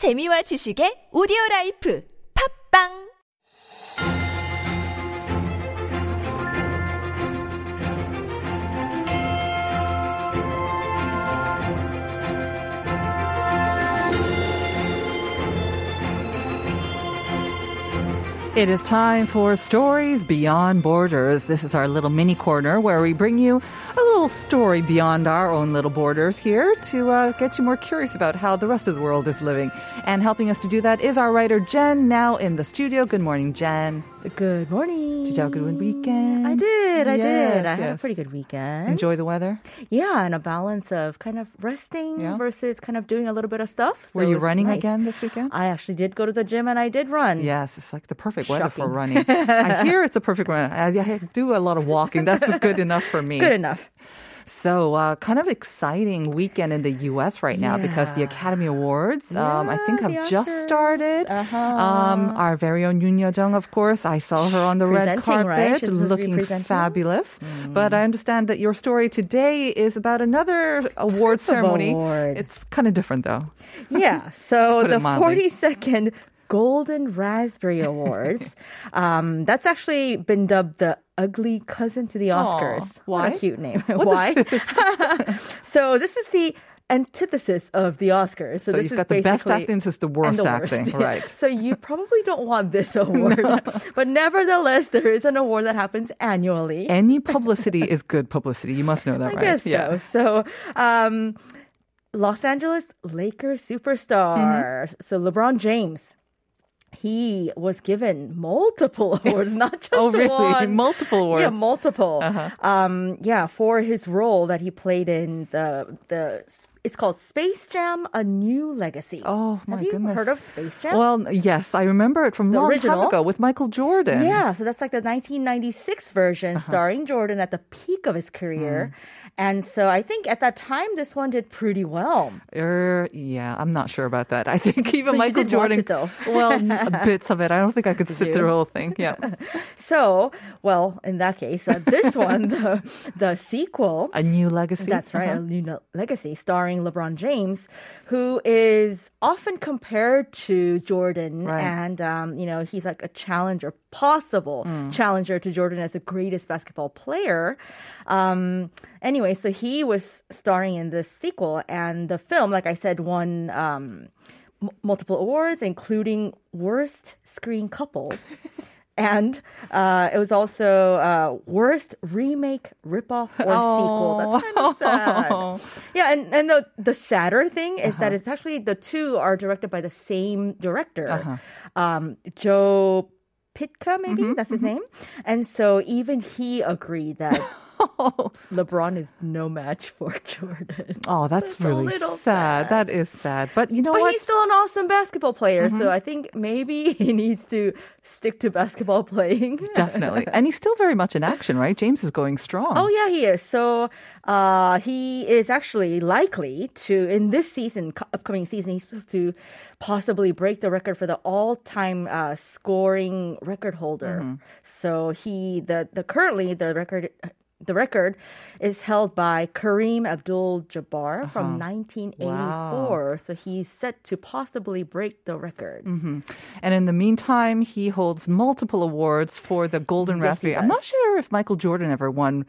재미와 지식의 오디오 라이프. 팝빵 It is time for Stories Beyond Borders. This is our little mini corner where we bring you a little story beyond our own little borders here to uh, get you more curious about how the rest of the world is living. And helping us to do that is our writer Jen, now in the studio. Good morning, Jen. Good morning. Did you have a good weekend? I did. I did. Yes, I had a pretty good weekend. Enjoy the weather. Yeah, and a balance of kind of resting Yeah. versus kind of doing a little bit of stuff. So Were you running nice. again this weekend? I actually did go to the gym and I did run. Yes, it's like the perfect weather for running. I hear it's a perfect run. I, I do a lot of walking. That's good enough for me. Good enough. So, uh, kind of exciting weekend in the U.S. right now because the Academy Awards, um, I think, have just started. Uh-huh. Um, our very own Youn Yuh-jung, of course, I saw her on the red right? carpet, She's supposed to be looking fabulous. But I understand that your story today is about another award ceremony. award. It's kind of different, though. Yeah. So the 42nd Golden Raspberry Awards. um, that's actually been dubbed the ugly cousin to the Oscars. What why? a cute name. What why? so this is the antithesis of the Oscars. So, this you've is got the best acting, is the worst the acting. Right. So you probably don't want this award. but nevertheless, there is an award that happens annually. Any publicity is good publicity. You must know that, I right? guess so. So, um, Los Angeles Lakers superstar. Mm-hmm. So LeBron James. He was given multiple awards, not just Oh, really? one. Multiple awards. Yeah, multiple. Uh-huh. Um, yeah, for his role that he played in the the. It's called Space Jam: A New Legacy. Oh, my Have you goodness. heard of Space Jam? Well, yes, I remember it from The long time original? ago with Michael Jordan. Yeah, so that's like the 1996 version Uh-huh. starring Jordan at the peak of his career. Mm. And so I think at that time this one did pretty well. Er, yeah, I'm not sure about that. I think even So Michael Jordan. it, though? well, bits of it. I don't think I could sit through the whole thing. Yeah, So, well, in that case, uh, this one, the the sequel, a new legacy. That's right, Uh-huh. a new legacy starring LeBron James, who is often compared to Jordan, Right. and um, you know he's like a challenger, possible Mm. challenger to Jordan as the greatest basketball player. Um, anyway, so he was starring in this sequel, and the film, like I said, won. Um, m- multiple awards, including worst screen couple. And uh, it was also uh, worst remake, ripoff, or sequel. That's kind of sad. Yeah, and, and the the sadder thing is that it's actually the two are directed by the same director, um, Joe Pytka, maybe that's his name. And so even he agreed that LeBron is no match for Jordan. Oh, that's a really little sad. sad. That is sad. But you know But what? he's still an awesome basketball player, so I think maybe he needs to stick to basketball playing. Definitely. and he's still very much in action, right? James is going strong. Oh yeah, he is. So uh, he is actually likely to in this season, upcoming season, he's supposed to possibly break the record for the all-time uh, scoring record holder. So he the the currently the record. The record is held by Kareem Abdul-Jabbar uh-huh. from 1984. So he's set to possibly break the record. Mm-hmm. And in the meantime, he holds multiple awards for the Golden Yes, Raspberry. I'm not sure if Michael Jordan ever won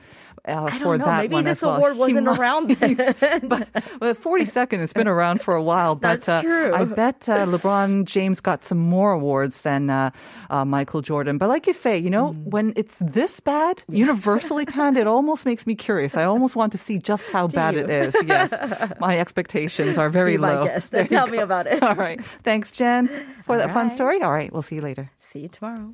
uh, I for don't know. that Maybe one this as well. award wasn't might- around then. but well, 42nd, it's been around for a while. But That's uh, true. I bet uh, LeBron James got some more awards than uh, uh, Michael Jordan. But like you say, you know, Mm. when it's this bad, universally panned, it almost makes me curious. I almost want to see just how bad you? it is. Yes, my expectations are very Be low. Tell go. me about it. All right. Thanks, Jen, for All that fun story. All right, we'll see you later. See you tomorrow.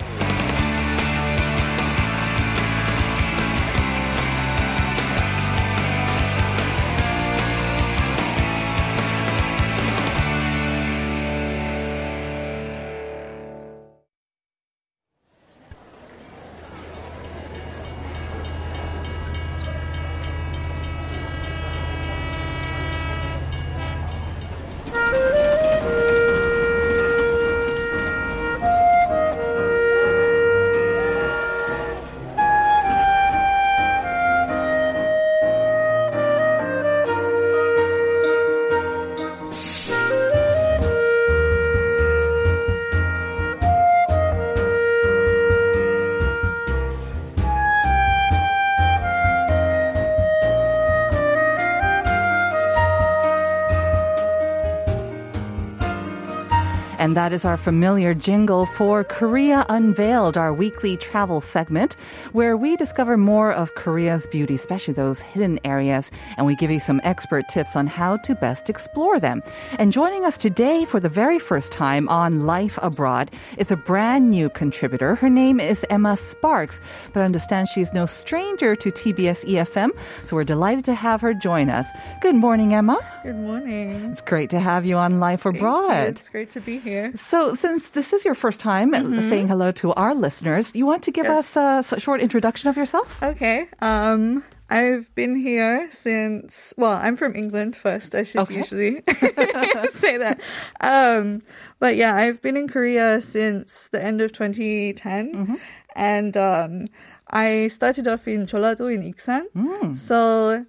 And that is our familiar jingle for Korea Unveiled, our weekly travel segment, where we discover more of Korea's beauty, especially those hidden areas, and we give you some expert tips on how to best explore them. And joining us today for the very first time on Life Abroad is a brand new contributor. Her name is Emma Sparks, but I understand she's no stranger to TBS EFM, so we're delighted to have her join us. Good morning, Emma. Good morning. It's great to have you on Life Abroad. It's great to be here. So, since this is your first time saying hello to our listeners, you want to give Yes. us a short introduction of yourself? Okay. Um, I've been here since. Well, I'm from England first. I should Okay. usually say that. Um, but yeah, I've been in Korea since the end of 2010, and um, I started off in Jeollado in Iksan. So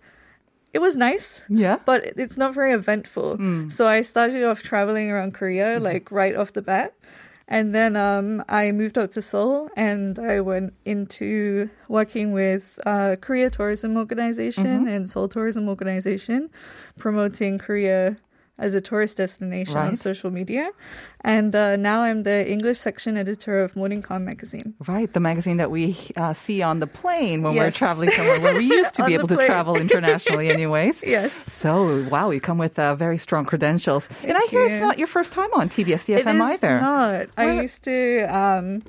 it was nice. Yeah. but it's not very eventful. So I started off traveling around Korea like right off the bat. And then um, I moved out to Seoul and I went into working with uh, Korea Tourism Organization and Seoul Tourism Organization, promoting Korea as a tourist destination on social media. And uh, now I'm the English section editor of Morning Calm magazine. Right, the magazine that we uh, see on the plane when we're traveling somewhere where we used to be able to travel internationally, anyways. Yes. So, wow, you come with uh, very strong credentials. and I Thank hear it's not your first time on TBS is either. not. I used to um,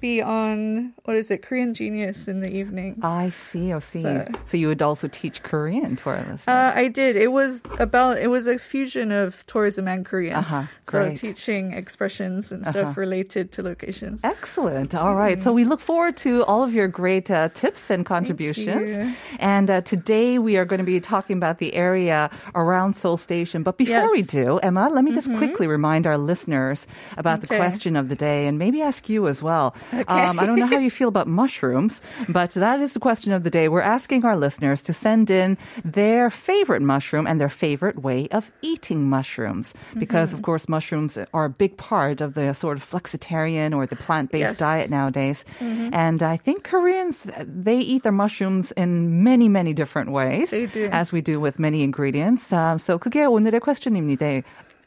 be on what is it, Korean Genius in the evenings. I see, I see. So, So- you would also teach Korean to our listeners. Uh, I did. It was about. It was a fusion of tourism and Korean. Uh-huh, So teaching expressions and stuff Uh-huh. related to locations. Excellent. All right. So we look forward to all of your great uh, tips and contributions. And uh, today we are going to be talking about the area around Seoul Station. But before Yes. we do, Emma, let me just quickly remind our listeners about the question of the day and maybe ask you as well. Um, I don't know how you feel about mushrooms, but that is the question of the day. We're asking our listeners to send in their favorite mushroom and their favorite way of eating mushrooms. Because, of course, mushrooms are a big part of the sort of flexitarian or the plant based Yes. diet nowadays. And I think Koreans, they eat their mushrooms in many, many different ways. They do. As we do with many ingredients. Um, so 그게 오늘의 question입니다.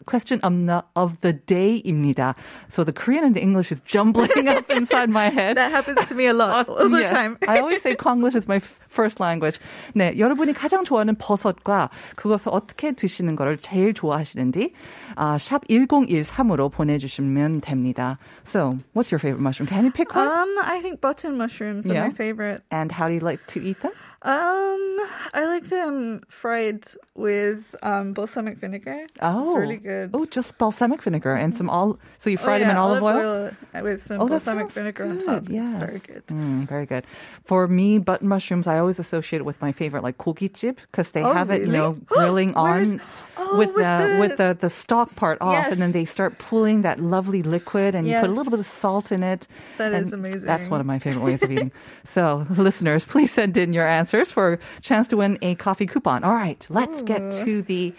Question of the, of the day입니다. So the Korean and the English is jumbling up inside my head. That happens to me a lot all the Yes. time. I always say Konglish is my f- first language. 네, 여러분이 가장 좋아하는 버섯과 그것을 어떻게 드시는 거를 제일 좋아하시는지 아, 샵 1013으로 보내주시면 됩니다. So, what's your favorite mushroom? Can you pick one? Um, I think button mushrooms are Yeah. my favorite. and how do you like to eat them? Um, I like them fried with um, balsamic vinegar. Oh, it's really oh. good. Oh, just balsamic vinegar and some all. So you fry oh, yeah, them in olive, olive oil? oil? Uh, with some oh, balsamic vinegar good. on top. Yes, it's very good. Mm, very good. For me, button mushrooms I always associate it with my favorite, like gogichip, because they oh, have really? it, you know, grilling on oh, with, with, the, with the the stalk part off, yes. and then they start pulling that lovely liquid, and yes. you put a little bit of salt in it. That is amazing. That's one of my favorite ways of eating. so, listeners, please send in your answers for a chance to win a coffee coupon. All right, let's get to the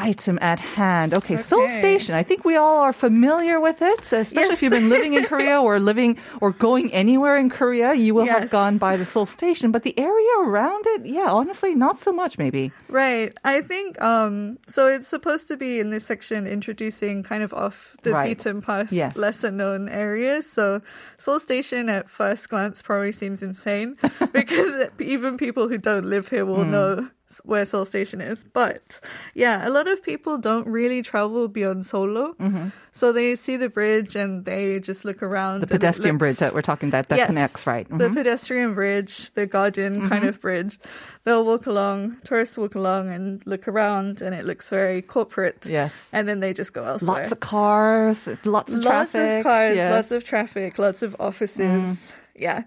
item at hand. Okay, Seoul Station. I think we all are familiar with it, especially if you've been living in Korea or living or going anywhere in Korea. You will have gone by the Seoul Station, but the area around it, yeah, honestly, not so much. Maybe. Right. I think um so it's supposed to be in this section introducing kind of off the Right. beaten path Yes. lesser known areas. So Seoul Station at first glance probably seems insane because even people who don't live here will Hmm. know where Seoul Station is. But yeah, a lot of people don't really travel beyond Seoullo. So they see the bridge and they just look around. Mm-hmm. The pedestrian bridge that we're talking about that Yes, connects, right? The Mhm. pedestrian bridge, the garden kind of bridge. They'll walk along, tourists walk along and look around, and it looks very corporate. Yes. And then they just go elsewhere. Lots of cars, lots of Lots traffic. of cars, yes. lots of traffic, lots of offices. Mm. Yeah.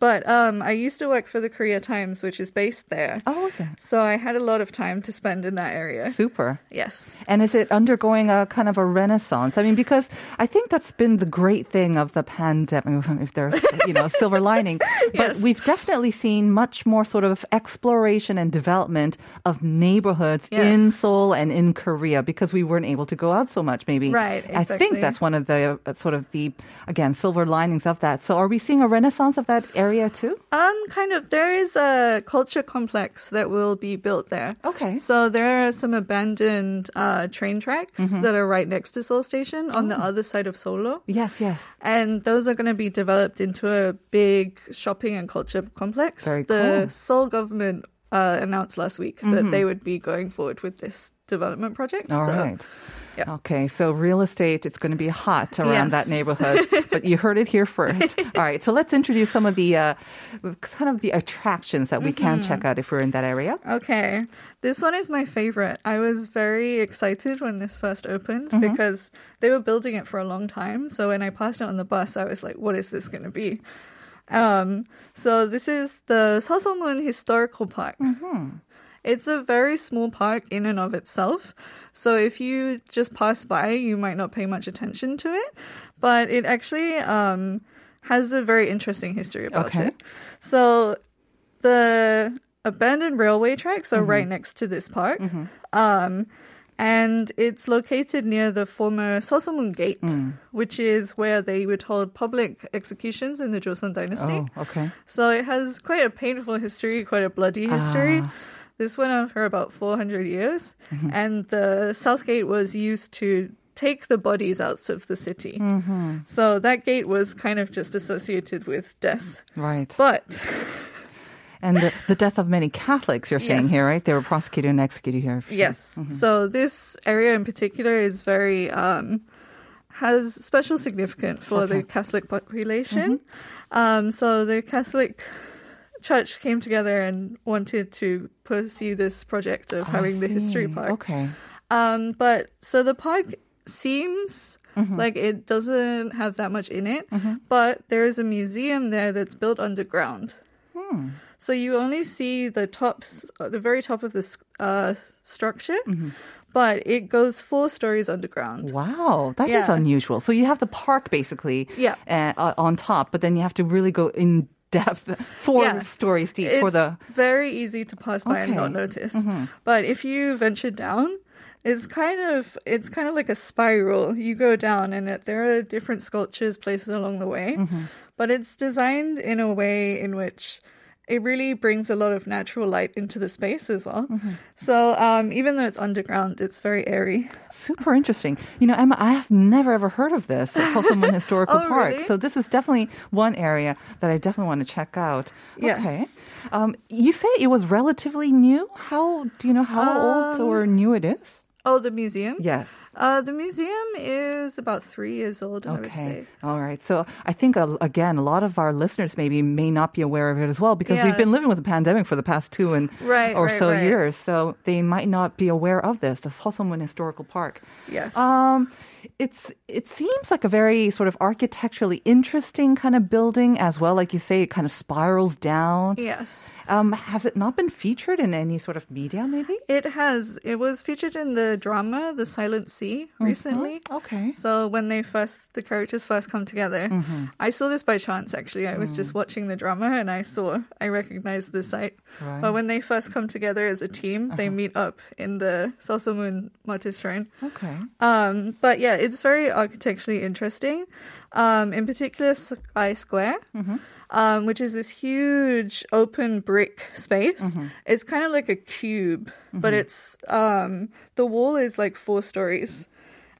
But um, I used to work for the Korea Times, which is based there. Oh, is it? So I had a lot of time to spend in that area. Super. Yes. And is it undergoing a kind of a renaissance? I mean, because I think that's been the great thing of the pandemic, if there's, you know, a silver lining. But Yes. we've definitely seen much more sort of exploration and development of neighborhoods in Seoul and in Korea because we weren't able to go out so much, maybe. Right, Exactly. I think that's one of the uh, sort of the, again, silver linings of that. So are we seeing a renaissance of that area area too? Um, kind of. There is a culture complex that will be built there. Okay. So there are some abandoned uh, train tracks that are right next to Seoul Station on the other side of Seoullo. Yes, yes. And those are going to be developed into a big shopping and culture complex. Very the cool. Seoul government uh, announced last week that they would be going forward with this development project. All so, right. yeah. Okay, so real estate, it's going to be hot around Yes. that neighborhood, but you heard it here first. All right, so let's introduce some of the uh, kind of the attractions that we can Mm-hmm. check out if we're in that area. Okay. This one is my favorite. I was very excited when this first opened Mm-hmm. because they were building it for a long time. So when I passed it on the bus, I was like, what is this going to be? Um, so this is the Seosomun Historical Park. Mm-hmm. It's a very small park in and of itself. So if you just pass by, you might not pay much attention to it. But it actually um, has a very interesting history about Okay. it. So the abandoned railway tracks are right next to this park. Um, and it's located near the former Seosomun Gate, which is where they would hold public executions in the Joseon Dynasty. Oh, okay. So it has quite a painful history, quite a bloody history. Ah. This went on for about 400 years, Mm-hmm. and the South Gate was used to take the bodies out of the city. Mm-hmm. So that gate was kind of just associated with death. Right. But And the, the death of many Catholics, you're saying Yes. here, right? They were prosecuted and executed here. yes, Mm-hmm. so this area in particular is very um, has special significance for the Catholic population. Mm-hmm. Um, so the Catholic Church came together and wanted to pursue this project of having the history park. Okay. Um, but so the park seems Mm-hmm. like it doesn't have that much in it, but there is a museum there that's built underground. Hmm. So you only see the tops, uh, the very top of this uh, structure, Mm-hmm. but it goes four stories underground. Wow, that is Yeah. unusual. So you have the park basically Yeah. uh, uh, on top, but then you have to really go in depth, four Yeah. stories deep It's for the. very easy to pass by and not Okay. notice. Mm-hmm. But if you venture down, it's kind of it's kind of like a spiral. You go down, and it, there are different sculptures placed along the way, mm-hmm. but it's designed in a way in which it really brings a lot of natural light into the space as well. So um, even though it's underground, it's very airy. Super interesting. You know, Emma, I have never ever heard of this. It's also one historical Oh, park. really? So this is definitely one area that I definitely want to check out. Yes. Okay. Um, you say it was relatively new. How do you know how old Um, or new it is? Oh, the museum. Yes. Uh, the museum is about three years old. I would Okay. All right. So I think, uh, again, a lot of our listeners maybe may not be aware of it as well because we've been living with the pandemic for the past two and Right, or right, so right. years. So they might not be aware of this, the Seosomun Historical Park. Yes. Um, it's it seems like a very sort of architecturally interesting kind of building as well. Like you say, it kind of spirals down. yes. Um, has it not been featured in any sort of media? Maybe. It has. It was featured in the drama The Silent Sea mm-hmm. recently. Okay. So when they first, the characters first come together, mm-hmm. I saw this by chance. Actually, I was just mm. watching the drama and I saw, I recognized the site. Right. But when they first come together as a team, they uh-huh. meet up in the Seosomun Martyrs Shrine. Okay. Um, but yeah, it's very architecturally interesting. Um, in particular, Sky Square, mm-hmm. Um, which is this huge open brick space. It's kind of like a cube, but it's um, the wall is like four stories.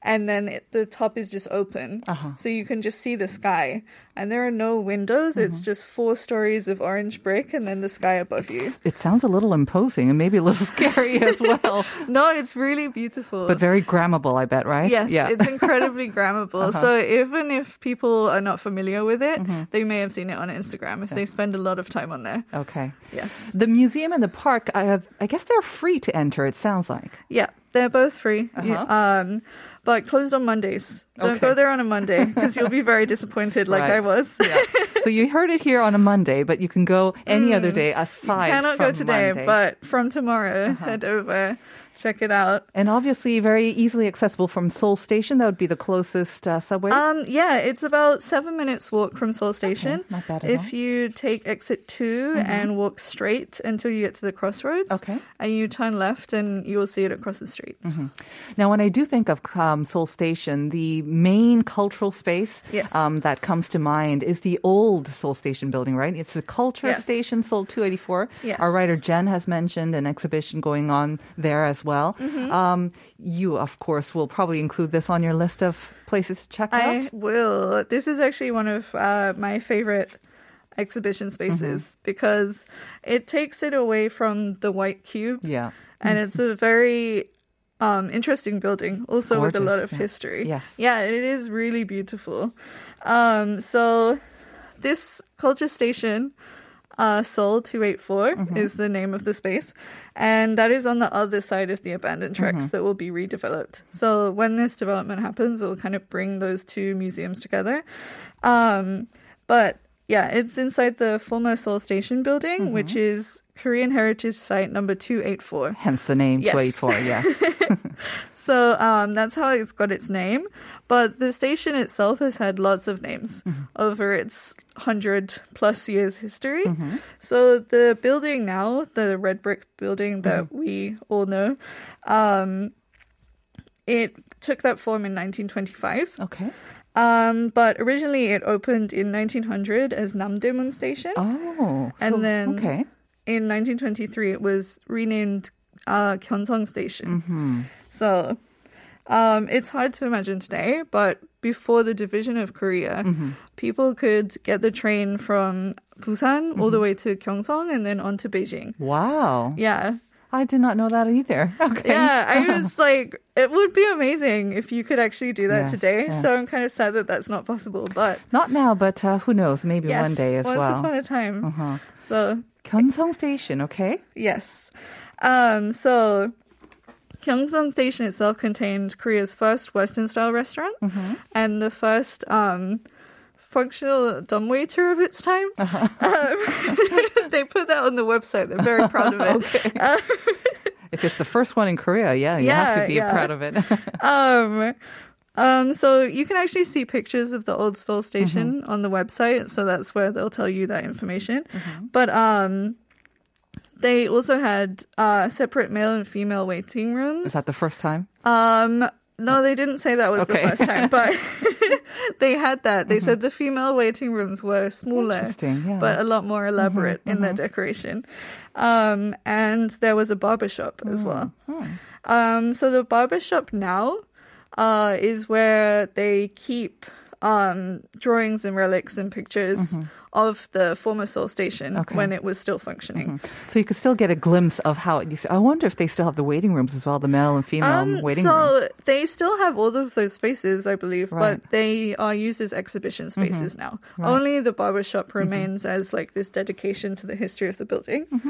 And then it, the top is just open. Uh-huh. So you can just see the sky. And there are no windows. It's mm-hmm. just four stories of orange brick and then the sky above you. It sounds a little imposing and maybe a little scary as well, No, it's really beautiful. but very grammable, I bet, right? Yes, Yeah. it's incredibly grammable. Uh-huh. So even if people are not familiar with it, mm-hmm. they may have seen it on Instagram if they spend a lot of time on there. okay. Yes. The museum and the park, I, have, I guess they're free to enter. It sounds like. Yeah, they're both free. Yeah, um, but closed on Mondays. Don't Okay. go there on a Monday because you'll be very disappointed, like Right. I was. Yeah. so you heard it here on a Monday, but you can go any other day aside Cannot from go today, Monday. Uh-huh. but from tomorrow, head over check it out. And obviously, very easily accessible from Seoul Station. That would be the closest uh, subway. Um, yeah, it's about seven minutes walk from Seoul Station. not bad at if all. Mm-hmm. you take exit 2 and walk straight until you get to the crossroads, Okay. and you turn left, and you will see it across the street. Now, when I do think of um, Seoul Station, the main cultural space Yes. um, that comes to mind is the old Seoul Station building, right? It's the Culture Yes. Station, Seoul 284. Yes. Our writer Jen has mentioned an exhibition going on there as well. Mm-hmm. Um, you, of course, will probably include this on your list of places to check I out. will. This is actually one of uh, my favorite exhibition spaces Mm-hmm. because it takes it away from the white cube. Yeah. and it's a very um, interesting building, also with a lot of yeah. history. Yes. yeah, it is really beautiful. Um, so this culture station. Uh, Seoul 284 Mm-hmm. is the name of the space, and that is on the other side of the abandoned tracks Mm-hmm. that will be redeveloped. So when this development happens, it will kind of bring those two museums together. Um, but yeah, it's inside the former Seoul Station building, Mm-hmm. which is Korean Heritage Site number 284. Hence the name Yes. 284, yes. So um, that's how it's got its name. But the station itself has had lots of names Mm-hmm. over its 100 plus years history. Mm-hmm. So the building now, the red brick building that Mm-hmm. we all know, um, it took that form in 1925. Okay. Um, but originally it opened in 1900 as Namdaemun Station. Oh. And so- then- Okay. In 1923, it was renamed uh, Gyeongseong Station. Mm-hmm. So um, it's hard to imagine today, but before the division of Korea, Mm-hmm. people could get the train from Busan all Mm-hmm. the way to Gyeongseong and then on to Beijing. Wow. Yeah. I did not know that either. Okay. Yeah, I was like, it would be amazing if you could actually do that Yes, today. yes. So I'm kind of sad that that's not possible, but Not now, but uh, who knows? Maybe yes, one day as once well. upon a time. Uh-huh. So Gyeongseong Station, okay? Yes. Um, so Gyeongseong Station itself contained Korea's first Western style restaurant Mm-hmm. and the first um, functional dumbwaiter of its time. Uh-huh. Um, they put that on the website. They're very proud of it. Uh, If it's the first one in Korea, yeah, you have to be yeah. proud of it. um, um, so you can actually see pictures of the old Seoul station Mm-hmm. on the website. So that's where they'll tell you that information. But um, they also had uh, separate male and female waiting rooms. Is that the first time? Um, no, they didn't say that was Okay. Mm-hmm. the first time, but they had that. They said the female waiting rooms were smaller, yeah. Mm-hmm. but a lot more elaborate in their decoration. Um, and there was a barber shop as Mm, well. Um, so the barber shop now uh, is where they keep um, drawings and relics and pictures of the former Seoul station Mm-hmm. Okay. Mm-hmm. when it was still functioning. So you could still get a glimpse of how it used to. I wonder if they still have the waiting rooms as well, the male and female Um, waiting so rooms. So they still have all of those spaces, I believe, Right. Mm-hmm. but they are used as exhibition spaces now. Only the barber shop remains as like this dedication to the history of the building. Mm-hmm.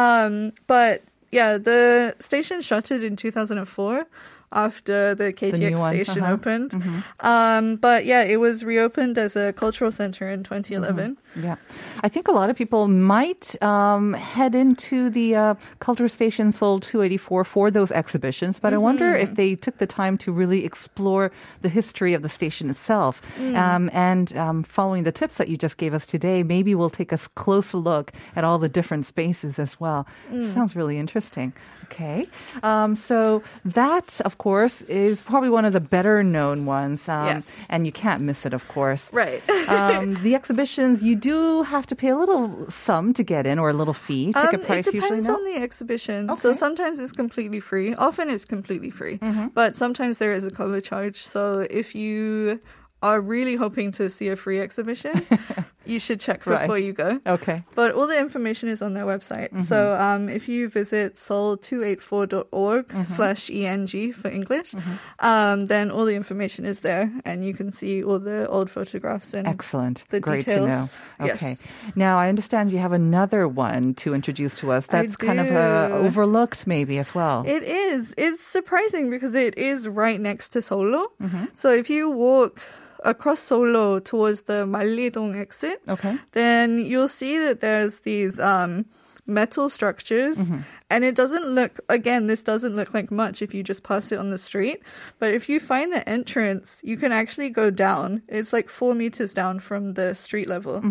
Um, but yeah, the station shuttered in 2004 after the KTX one, station uh-huh. opened. Um, but yeah, it was reopened as a cultural center in 2011. Yeah. I think a lot of people might um, head into the uh, Culture Station Seoul 284 for those exhibitions, but I wonder Mm-hmm. if they took the time to really explore the history of the station itself. Mm. Um, and um, following the tips that you just gave us today, maybe we'll take a closer look at all the different spaces as well. Mm. Sounds really interesting. Okay. Um, so that, of course, is probably one of the better known ones. Um, Yes. And you can't miss it, of course Right. um, the exhibitions, you do have to pay a little sum to get in or a little fee. Ticket Um, price it usually depends no? on the exhibition. So sometimes it's completely free. Often it's completely free. But sometimes there is a cover charge. So if you are really hoping to see a free exhibition, you should check Right. before you go. Okay. But all the information is on their website. So um, if you visit seoul284.org slash ENG for English, um, then all the information is there and you can see all the old photographs and Excellent. the Great to know. details. Yes. Okay. Now, I understand you have another one to introduce to us. That's kind of uh, overlooked, maybe, as well. It is. It's surprising because it is right next to Seoullo. So if you walk across Seoullo towards the Mallidong exit, Okay. then you'll see that there's these um, metal structures, and it doesn't look. Again, this doesn't look like much if you just pass it on the street. But if you find the entrance, you can actually go down. It's like four meters down from the street level.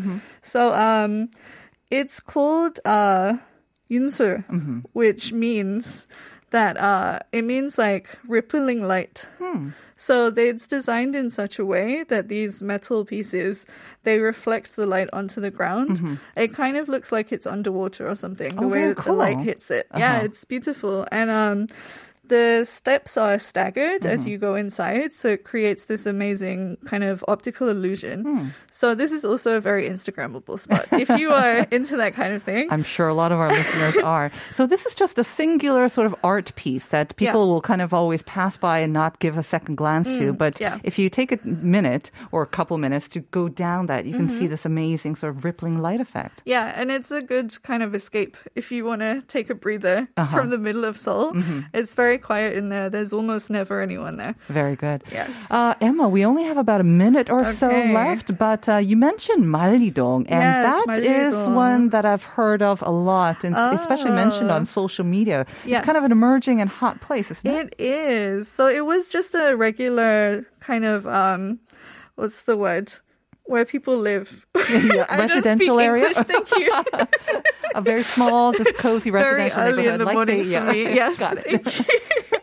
So um, it's called uh, Yunseul, which means that uh, it means like rippling light. So it's designed in such a way that these metal pieces they reflect the light onto the ground. It kind of looks like it's underwater or something. The Oh, way very that the light hits it. Yeah, Uh-huh. it's beautiful. And um, the steps are staggered Mm-hmm. as you go inside, so it creates this amazing kind of optical illusion. Hmm. So this is also a very Instagrammable spot. if you are into that kind of thing, I'm sure a lot of our listeners are. So this is just a singular sort of art piece that people Yeah. will kind of always pass by and not give a second glance to. But yeah. if you take a minute or a couple minutes to go down that, you can Mm-hmm. see this amazing sort of rippling light effect. Yeah, and it's a good kind of escape if you want to take a breather Uh-huh. from the middle of Seoul. Mm-hmm. It's very quiet in there. There's almost never anyone there. Very good. Yes. Uh, Emma, we only have about a minute or so left, but uh, you mentioned Mallidong, and Yes, that is one that I've heard of a lot, and s- especially mentioned on social media. It's kind of an emerging and hot place, isn't it? It is. So it was just a regular kind of um what's the word? Where people live. Yeah, residential area. English, thank you. a very small, just cozy Very residential early in the like morning the- for yeah. me. Yes, Got it. thank you.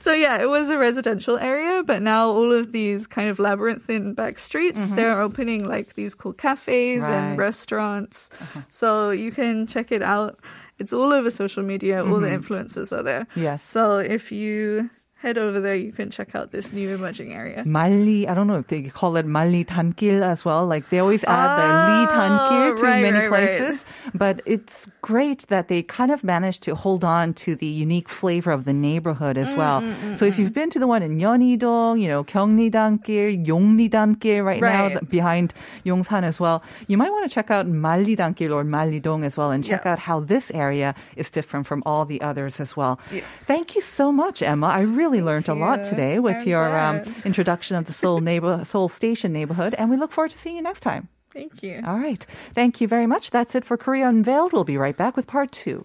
so yeah, it was a residential area, but now all of these kind of labyrinthine back streets, they're opening like these cool cafes Mm-hmm. Right. and restaurants. So you can check it out. It's all over social media. All the influencers are there. Mm-hmm. Yes. So if you head over there, you can check out this new emerging area. Mali, I don't know if they call it Mali Tankil as well. Like they always add the Li oh, Tankil to Oh, right, many right, right. places. But it's great that they kind of managed to hold on to the unique flavor of the neighborhood as mm, well. Mm, mm, so if mm. you've been to the one in Yeonidong, you know, Gyeongnidankil, Yongnidankil right, now Right. th- behind Yongsan as well, you might want to check out Mallidankil or Mali Dong as well and check Yeah. out how this area is different from all the others as well. Yes. Thank you so much, Emma. I really learned a lot today with your um, introduction of the Seoul neighbor, Seoul Station neighborhood, and we look forward to seeing you next time. Thank you. All right. Thank you very much. That's it for Korea Unveiled. We'll be right back with part two.